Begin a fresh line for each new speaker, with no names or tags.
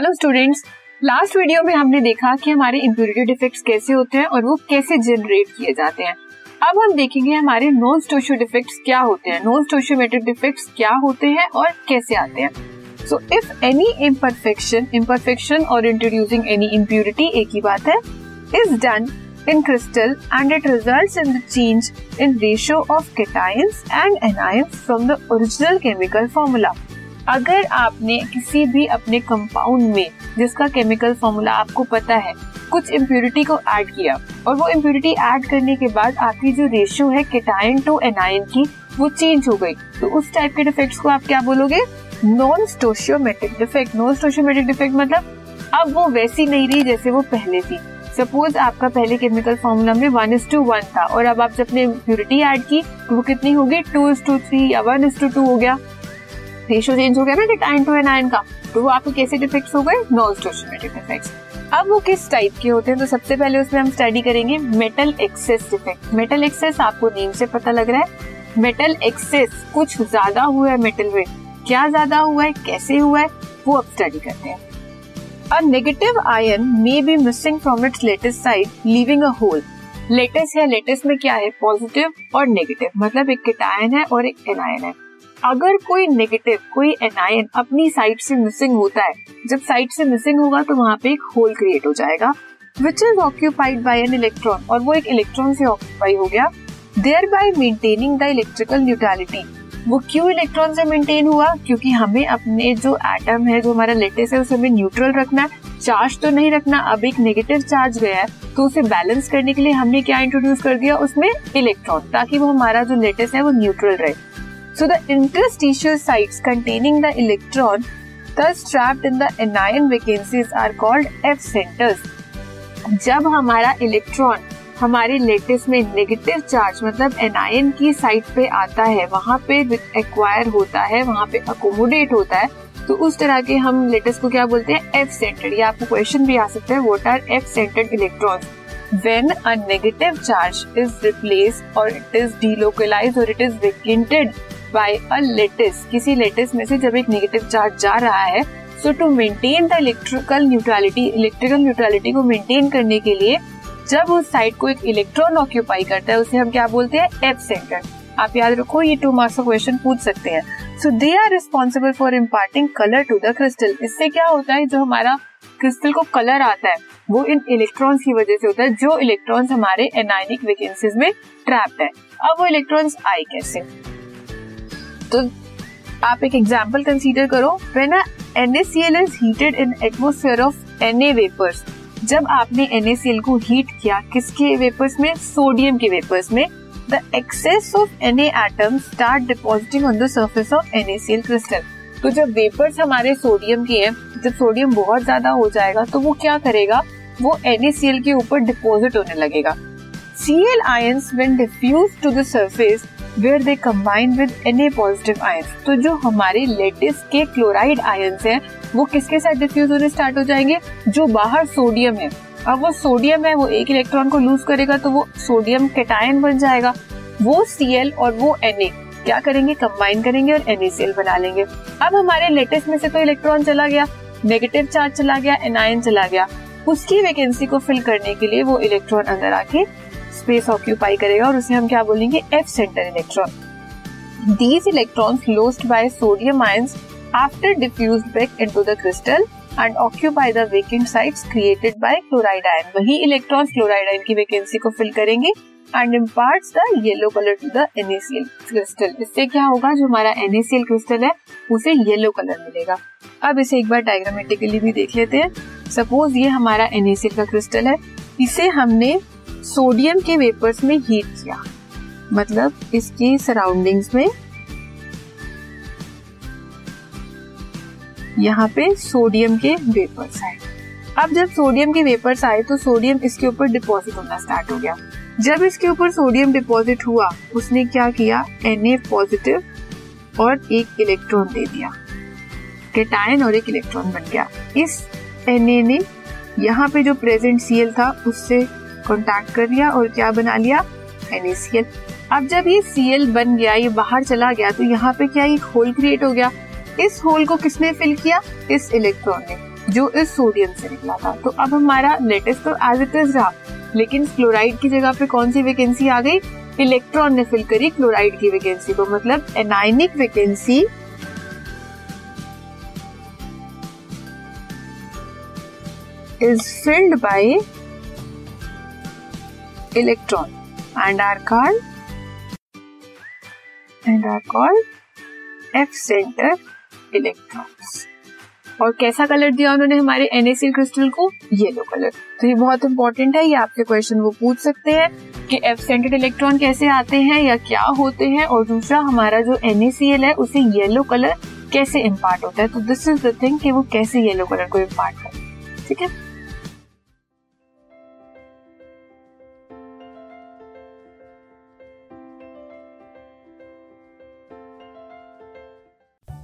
Hello students last video में हमने देखा कि हमारे इम्प्योरिटी डिफेक्ट्स कैसे होते हैं और वो कैसे जनरेट किए जाते हैं। अब हम देखेंगे हमारे नॉन स्टोशियो डिफेक्ट्स क्या होते हैं नॉन स्टोशियोमेट्रिक डिफेक्ट्स क्या होते हैं और कैसे आते हैं। So if any imperfection imperfection और इंट्रोड्यूसिंग एनी इम्प्योरिटी एक ही बात है is done in crystal and it results in the change in ratio of cations and anions from the original chemical formula अगर आपने किसी भी अपने कंपाउंड में, जिसका केमिकल फॉर्मूला आपको पता है, कुछ इम्प्यूरिटी को ऐड किया और वो इम्प्यूरिटी ऐड करने के बाद आपकी जो रेशियो है केटाइन टू एनाइन की, वो चेंज हो गई। तो उस टाइप के डिफेक्ट्स को आप क्या बोलोगे? Non stoichiometric defect non stoichiometric defect मतलब अब वो वैसी नहीं रही जैसे वो पहले थी। सपोज़ आपका पहले केमिकल फॉर्मूला में वन इज़ टू वन था और अब आप जब ने इम्प्योरिटी ऐड की तो वो कितनी होगी? टू इज़ टू थ्री या वन इज़ टू टू हो गया। रेशियो चेंज हो गया ना टाइम टू एनाइन का। तो वो आपके कैसे डिफेक्ट्स हो गए? नॉन स्टोशियोमेट्रिक डिफेक्ट्स अब वो किस टाइप के होते हैं? तो सबसे पहले उसमें हम स्टडी करेंगे metal excess defect metal excess आपको नेम से पता लग रहा है। मेटल एक्सेस कुछ ज़्यादा हुआ है मेटल में। क्या ज़्यादा हुआ है? कैसे हुआ है? वो अब स्टडी करते हैं। A negative ion may be missing from its lattice site leaving a hole lattice है लेटेस्ट में क्या है? पॉजिटिव और नेगेटिव मतलब एक केटायन है और एक एनायन है। अगर कोई नेगेटिव कोई एनायन अपनी साइड से मिसिंग होता है, जब साइड से मिसिंग होगा तो वहाँ पे एक होल क्रिएट हो जाएगा which is occupied by an electron और वो एक इलेक्ट्रॉन से ऑक्यूपाई हो गया thereby maintaining the electrical neutrality वो क्यों इलेक्ट्रॉन से मेंटेन हुआ? क्योंकि हमें अपने जो एटम है, जो हमारा लेटेस्ट है, उसे हमें न्यूट्रल रखना है चार्ज तो नहीं रखना। अब एक नेगेटिव चार्ज गया है तो उसे बैलेंस करने के लिए हमने क्या इंट्रोड्यूस कर दिया? उसमें इलेक्ट्रॉन ताकि वो हमारा जो लेटेस्ट है, वो न्यूट्रल रहे। So the interstitial sites containing the electron thus trapped in the anion vacancies are called F centres जब हमारा इलेक्ट्रॉन हमारे लेटेस में नेगेटिव चार्ज मतलब एनायन की साइट पे आता है, वहाँ पे एक्वायर होता है, वहाँ पे अकोमोडेट होता है तो उस तरह के हम लेटेस को क्या बोलते हैं? एफ़ सेंटर्ड ये आपको क्वेश्चन भी आ सकता है what are F centred electrons when a charge is replace और इट इज़ डीलोकलाइज और it is vacated by a lattice किसी लेटेस में से जब एक नेगेटिव चार्ज जा रहा है so to maintain the electrical neutrality electrical neutrality को मेंटेन करने के लिए, जब उस साइड को एक इलेक्ट्रॉन ऑक्यूपाई करता है, उसे हम क्या बोलते हैं? एफ़ सेंटर आप याद रखो, ये टू मार्क्स का क्वेश्चन पूछ सकते हैं. So they are responsible for imparting colour to the crystal इससे क्या होता है, जो हमारा क्रिस्टल को कलर आता है, वो इन इलेक्ट्रॉन्स की वजह से होता है, जो इलेक्ट्रॉन्स हमारे एनाइनिक वेकेंसीज में ट्रैप्ड है. अब वो इलेक्ट्रॉन्स आए कैसे? तो आप एक एग्ज़ाम्पल कंसीडर करो when NaCl is heated in atmosphere of Na vapours जब आपने NaCl को हीट किया, किसके वेपर्स में? सोडियम के वेपर्स में। The excess of Na atoms start depositing on the surface of NaCl crystal तो जब वेपर्स हमारे सोडियम के हैं, जब सोडियम बहुत ज़्यादा हो जाएगा तो वो क्या करेगा? वो NaCl के ऊपर डिपॉजिट होने लगेगा। Cl ions, when diffused to the surface where they combine with an positive ion तो जो हमारे लेटेस्ट के क्लोराइड आयन है, वो किसके साथ डिफ्यूज होने स्टार्ट हो जाएँगे? जो बाहर सोडियम है। अब वो सोडियम है, वो एक इलेक्ट्रॉन को लूज करेगा तो वो सोडियम केटायन बन जाएगा। वो सी और वो एन क्या करेंगे? कंबाइन करेंगे और एन बना लेंगे। अब हमारे लेटेस्ट में से तो इलेक्ट्रॉन चला गया। नेगेटिव चार्ज चला गया एनायन चला गया। उसकी वैकेंसी को फिल करने के लिए वो इलेक्ट्रॉन अंदर आके स्पेस ऑक्यूपाई करेगा और उसे हम क्या बोलेंगे? F centre electron these electrons lost by sodium ions after diffused back into the crystal and occupy the vacant sites created by chloride ion वही इलेक्ट्रॉन्स क्लोराइड आयन की वैकेंसी को फिल करेंगे and imparts the yellow colour to the NaCl crystal इससे क्या होगा? जो हमारा NaCl crystal है, उसे येलो कलर मिलेगा। अब इसे एक बार डायग्रामेटिकली भी देख लेते हैं। सपोज़ ये हमारा NaCl का क्रिस्टल है। इसे हमने सोडियम के वेपर्स में हीट किया। मतलब इसकी सराउंडिंग्स में। यहाँ पे सोडियम के वेपर्स आए अब जब सोडियम के वेपर्स आए तो सोडियम इसके ऊपर डिपॉजिट होना स्टार्ट हो गया। जब इसके ऊपर सोडियम डिपॉजिट हुआ, उसने क्या किया? Na पॉजिटिव और एक इलेक्ट्रॉन दे दिया। केटायन और एक इलेक्ट्रॉन बन गया। इस Na ने यहाँ पे जो प्रेजेंट सीएल था, उससे कॉन्टैक्ट कर लिया और क्या बना लिया? NaCl अब जब ये Cl बन गया, ये बाहर चला गया तो यहाँ पे क्या एक होल क्रिएट हो गया? इस होल को किसने फिल किया? इस इलेक्ट्रॉन ने, जो इस सोडियम से निकला था। तो अब हमारा लेटेस्ट तो एज इट इज़ रहा। लेकिन क्लोराइड की जगह पे कौन सी वैकेंसी आ गई? इलेक्ट्रॉन ने फिल करी क्लोराइड की वैकेंसी को मतलब anionic vacancy is filled by electron. And are called? And are called? F center electrons. और कैसा कलर दिया उन्होंने हमारे NaCl क्रिस्टल को? येलो कलर तो ये बहुत इंपॉर्टेंट है ये आपके क्वेश्चन वो पूछ सकते हैं कि एफ़ सेंटेड इलेक्ट्रॉन कैसे आते हैं या क्या होते हैं? और दूसरा हमारा जो NaCl है उसे येलो कलर कैसे इम्पार्ट होता है? तो दिस इज़ द थिंग कि वो कैसे येलो कलर को इम्पार्ट करते ठीक है?